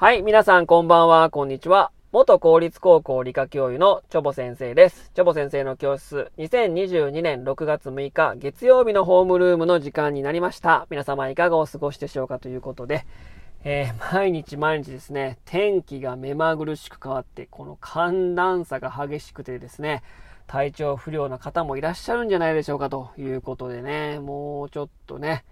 はい、皆さんこんばんは、こんにちは。元公立高校理科教諭のチョボ先生です。チョボ先生の教室、2022年6月6日、月曜日のホームルームの時間になりました。皆様いかがお過ごしでしょうかということで、えー、毎日毎日ですね、天気が目まぐるしく変わって、この寒暖差が激しくてですね、体調不良な方もいらっしゃるんじゃないでしょうかということでね、もうちょっとね、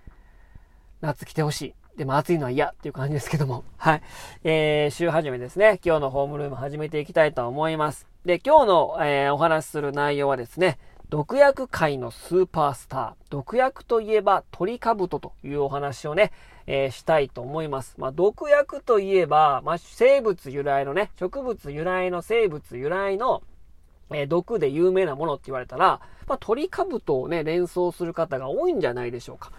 夏来てほしい。でも暑いのは嫌っていう感じですけども。はい。えー、週始めですね。今日のホームルーム始めていきたいと思います。で、今日の、えー、お話しする内容はですね、毒薬界のスーパースター。毒薬といえば鳥かぶとというお話をね、えー、したいと思います。まあ、毒薬といえば、まあ、生物由来のね、植物由来の生物由来の、えー、毒で有名なものって言われたら、まあ、鳥かぶとをね、連想する方が多いんじゃないでしょうか。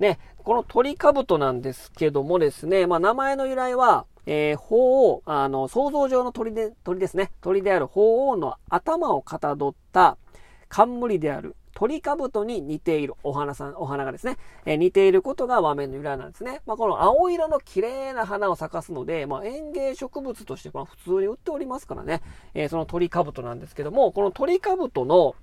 ね、この鳥かぶとなんですけどもですね、まあ、名前の由来は、えー、鳳凰、あの、想像上の鳥で、鳥ですね。鳥である鳳凰の頭をかたどった冠である鳥かぶとに似ているお花さん、お花がですね、えー、似ていることが和名の由来なんですね。まあ、この青色の綺麗な花を咲かすので、まあ、園芸植物としてまあ普通に売っておりますからね、えー、そのトリカブトなんですけども、このトリカブトの、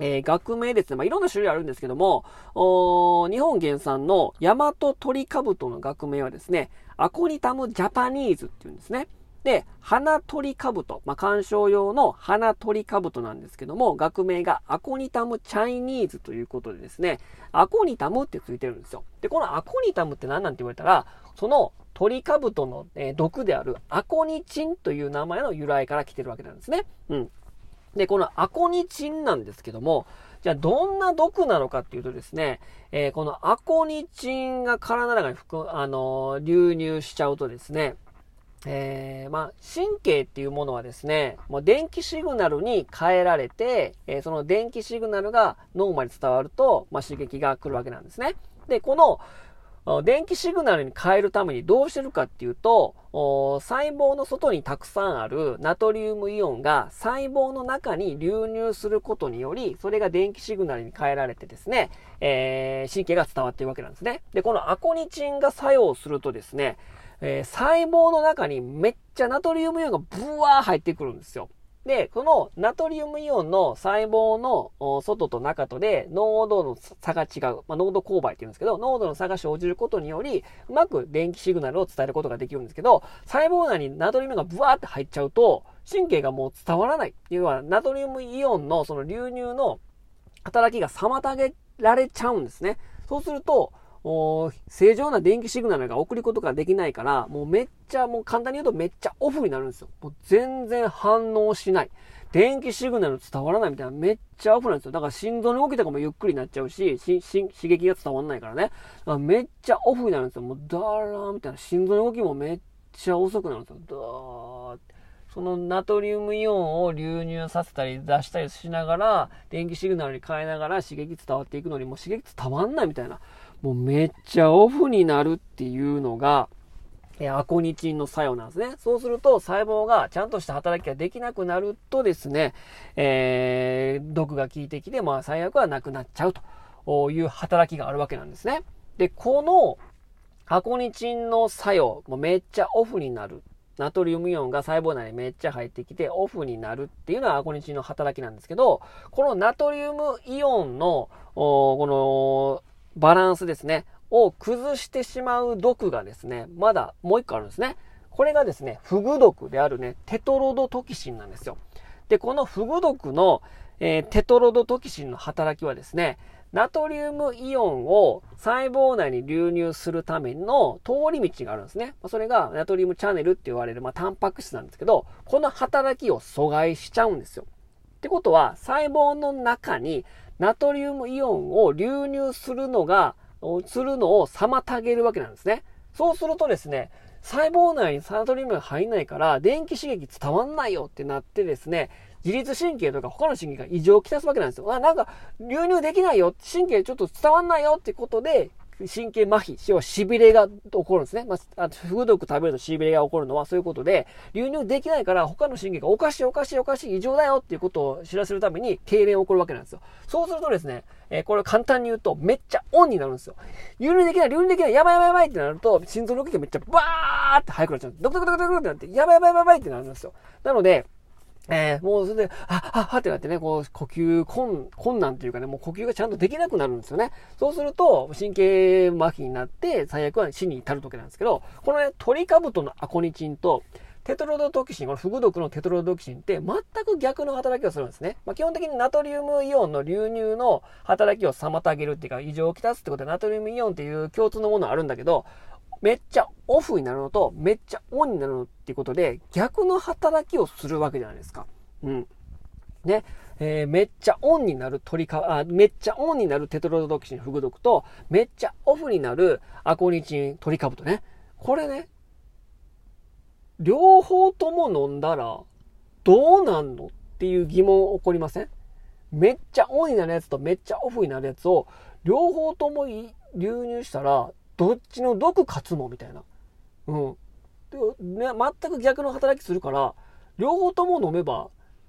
えー、学名ですね。まあ、いろんな種類あるんですけども、日本原産のヤマトトリカブトの学名はですね、アコニタムジャパニーズっていうんですね。で、ハナトリカブト、まあ、観賞用のハナトリカブトなんですけども、学名がアコニタムチャイニーズということでですね、アコニタムってついてるんですよ。で、このアコニタムって何なんて言われたら、そのトリカブトの、え、毒であるアコニチンという名前の由来から来てるわけなんですね。うん。で、このアコニチンなんですけども、じゃあどんな毒なのかっていうとですね、えー、このアコニチンが体の中に含あのー、流入しちゃうとですね、えー、まあ、神経っていうものはですね、もう電気シグナルに変えられて、えー、その電気シグナルが脳まで伝わると、まあ、刺激が来るわけなんですね。で、この、電気シグナルに変えるためにどうしてるかっていうと、細胞の外にたくさんあるナトリウムイオンが細胞の中に流入することにより、それが電気シグナルに変えられてですね、えー、神経が伝わっているわけなんですね。で、このアコニチンが作用するとですね、えー、細胞の中にめっちゃナトリウムイオンがブワー入ってくるんですよ。で、このナトリウムイオンの細胞の外と中とで濃度の差が違う。まあ、濃度勾配って言うんですけど、濃度の差が生じることにより、うまく電気シグナルを伝えることができるんですけど、細胞内にナトリウムがブワーって入っちゃうと、神経がもう伝わらない。要は、ナトリウムイオンのその流入の働きが妨げられちゃうんですね。そうすると、正常な電気シグナルが送ることができないから、もうめっちゃ、もう簡単に言うとめっちゃオフになるんですよ。もう全然反応しない。電気シグナル伝わらないみたいな、めっちゃオフなんですよ。だから心臓の動きとかもゆっくりになっちゃうし、しし刺激が伝わらないからね。らめっちゃオフになるんですよ。もうダーラーみたいな、心臓の動きもめっちゃ遅くなるんですよ。ダーって。そのナトリウムイオンを流入させたり出したりしながら、電気シグナルに変えながら刺激伝わっていくのにもう刺激伝わんないみたいな。もうめっちゃオフになるっていうのが、えアコニチンの作用なんですね。そうすると細胞がちゃんとした働きができなくなるとですね、えー、毒が効いてきて、まあ最悪はなくなっちゃうという働きがあるわけなんですね。で、このアコニチンの作用、もめっちゃオフになる。ナトリウムイオンが細胞内にめっちゃ入ってきてオフになるっていうのはアコニチンの働きなんですけど、このナトリウムイオンの、このバランスですね、を崩してしまう毒がですね、まだもう一個あるんですね。これがですね、フグ毒であるね、テトロドトキシンなんですよ。で、このフグ毒の、えー、テトロドトキシンの働きはですね、ナトリウムイオンを細胞内に流入するための通り道があるんですね。それがナトリウムチャネルって言われる、まあ、タンパク質なんですけど、この働きを阻害しちゃうんですよ。ってことは、細胞の中にナトリウムイオンを流入するのが、するのを妨げるわけなんですね。そうするとですね、細胞内にナトリウムが入んないから、電気刺激伝わんないよってなってですね、自律神経とか他の神経が異常をきたすわけなんですよ。あ、なんか流入できないよ。神経ちょっと伝わんないよってことで、神経麻痺、要は痺れが起こるんですね。まあ、フグ毒食べると痺れが起こるのはそういうことで、流入できないから他の神経がおかしいおかしいおかしい異常だよっていうことを知らせるために痙攣起こるわけなんですよ。そうするとですね、えー、これ簡単に言うとめっちゃオンになるんですよ。流入できない、流入できない、やばいやばいやばいってなると、心臓の動きがめっちゃバーって速くなっちゃう。ドクドクドクドクってなって、やばいやばいやばいってなるんですよ。なので、えー、もうそれで、あ、あ、はってなってね、こう、呼吸困困難っていうかね、もう呼吸がちゃんとできなくなるんですよね。そうすると、神経麻痺になって、最悪は死に至る時なんですけど、このね、トリカブトのアコニチンと、テトロドトキシン、このフグ毒のテトロドトキシンって全く逆の働きをするんですね。まあ、基本的にナトリウムイオンの流入の働きを妨げるっていうか、異常をきたすってことでナトリウムイオンっていう共通のものあるんだけど、めっちゃオフになるのと、めっちゃオンになるのっていうことで、逆の働きをするわけじゃないですか。うん。ね。えー、めっちゃオンになる鳥か、あ、めっちゃオンになるテトロドトキシンフグ毒と、めっちゃオフになるアコニチントリカブトね。これね、両方とも飲んだら、どうなんのっていう疑問起こりません？めっちゃオンになるやつとめっちゃオフになるやつを、両方とも流入したら、どっちの毒勝つの？みたいな。うん。で、ね、全く逆の働きするから、両方とも飲めば、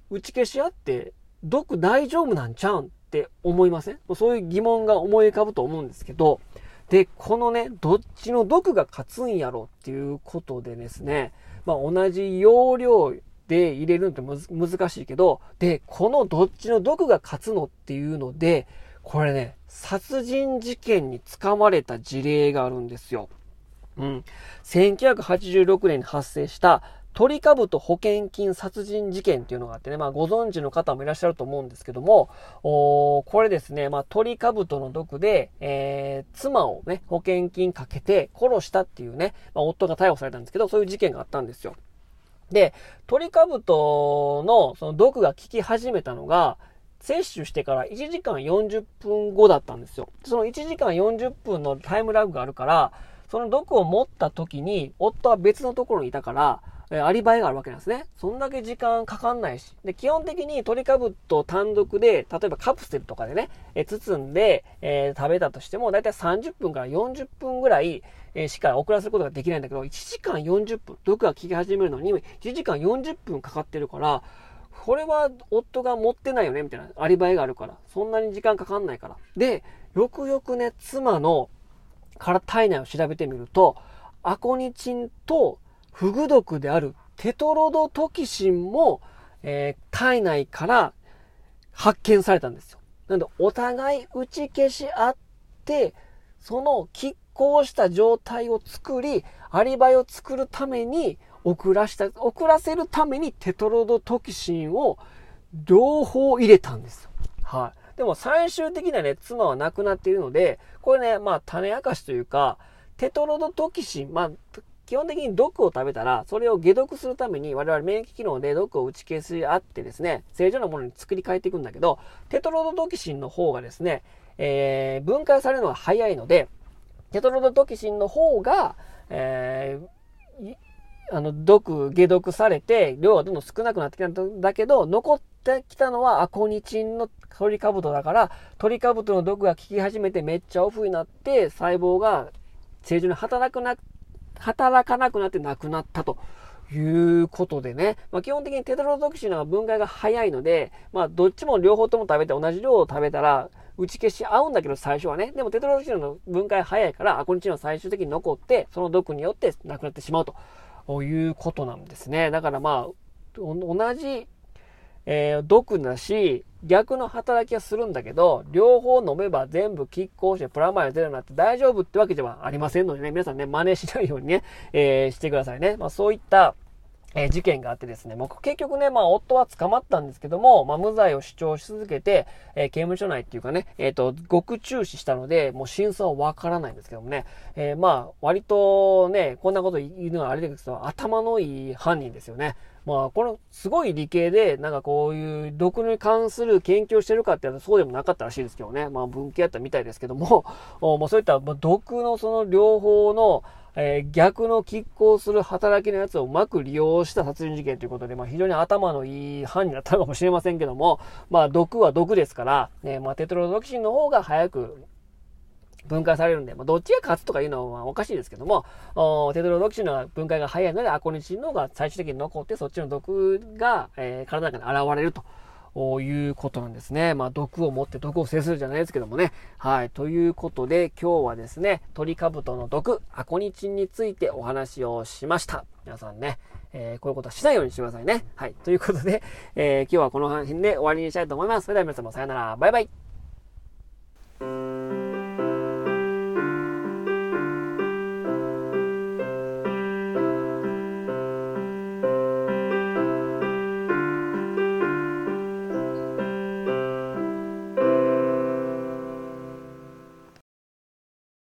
打ち消し合って、毒大丈夫なんちゃうんって思いません？そういう疑問が思い浮かぶと思うんですけど、で、このね、どっちの毒が勝つんやろっていうことでですね、まあ同じ容量で入れるのって難しいけど、で、このどっちの毒が勝つのっていうので、これね、殺人事件に捕まれた事例があるんですよ。うん。1986年に発生したトリカブト保険金殺人事件っていうのがあってね、まあご存知の方もいらっしゃると思うんですけども、おこれですね、まあトリカブトの毒で、えー、妻をね、保険金かけて殺したっていうね、まあ夫が逮捕されたんですけど、そういう事件があったんですよ。で、トリカブトのその毒が効き始めたのが、摂取してから1時間40分後だったんですよ。その1時間40分のタイムラグがあるから、その毒を持った時に、夫は別のところにいたから、アリバイがあるわけなんですね。そんだけ時間かかんないし。で、基本的にトリカブト単独で、例えばカプセルとかでね、え包んで、えー、食べたとしても、だいたい30分から40分ぐらい、えー、しか遅らせることができないんだけど、1時間40分、毒が効き始めるのに、1時間40分かかってるから、これは夫が持ってないよね、みたいな。アリバイがあるから。そんなに時間かかんないから。で、よくよくね、妻の体内を調べてみると、アコニチンとフグ毒であるテトロドトキシンも、えー、体内から発見されたんですよ。なんで、お互い打ち消し合って、その拮抗した状態を作り、アリバイを作るために、遅らした、遅らせるためにテトロドトキシンを両方入れたんですよ。はい。でも最終的にはね、妻は亡くなっているので、これね、まあ種明かしというか、テトロドトキシン、まあ基本的に毒を食べたら、それを解毒するために我々免疫機能で毒を打ち消し合ってですね、正常なものに作り変えていくんだけど、テトロドトキシンの方がですね、えー、分解されるのが早いので、テトロドトキシンの方が、えー、あの、毒、解毒されて、量がどんどん少なくなってきたんだけど、残ってきたのはアコニチンのトリカブトだから、トリカブトの毒が効き始めてめっちゃオフになって、細胞が正常に働くな働かなくなって亡くなったと。いうことでね。まあ、基本的にテトロドキシンの分解が早いので、まあ、どっちも両方とも食べて同じ量を食べたら、打ち消し合うんだけど、最初はね。でもテトロドキシンの分解早いから、アコニチンは最終的に残って、その毒によって亡くなってしまうということなんですね。だからまあ、同じえー、毒なし、逆の働きはするんだけど、両方飲めば全部拮抗してプラマイゼロになって大丈夫ってわけではありませんのでね、皆さんね、真似しないようにね、えー、してくださいね。まあそういった、え、事件があってですね、もう結局ね、まあ夫は捕まったんですけども、まあ無罪を主張し続けて、えー、刑務所内っていうかね、えっ、ー、と、極中死したので、もう真相はわからないんですけどもね、えまあ割とね、こんなこと言うのはあれですけど、頭のいい犯人ですよね。まあ、このすごい理系で、なんかこういう毒に関する研究をしてるかってそうでもなかったらしいですけどね。まあ、文系やったみたいですけども、まあ、そういった毒のその両方の、えー、逆の拮抗する働きのやつをうまく利用した殺人事件ということで、まあ、非常に頭のいい犯人だったのかもしれませんけども、まあ、毒は毒ですから、ね、まあ、テトロドキシンの方が早く分解されるんで、まあ、どっちが勝つとかいうのはおかしいですけども、テトロドキシンの分解が早いので、アコニチンの方が最終的に残って、そっちの毒が、えー、体の中に現れると。いうことなんですね。まあ、毒を持って毒を制するじゃないですけどもね。はい。ということで、今日はですね、トリカブトの毒、アコニチンについてお話をしました。皆さんね、えー、こういうことはしないようにしてくださいね。はい。ということで、えー、今日はこの辺で終わりにしたいと思います。それでは皆様さよなら。バイバイ。